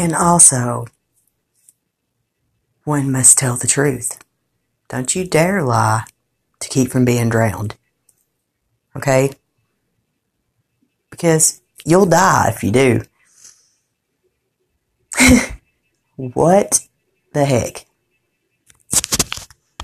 And also, one must tell the truth. Don't you dare lie to keep from being drowned. Okay? Because you'll die if you do. what the heck?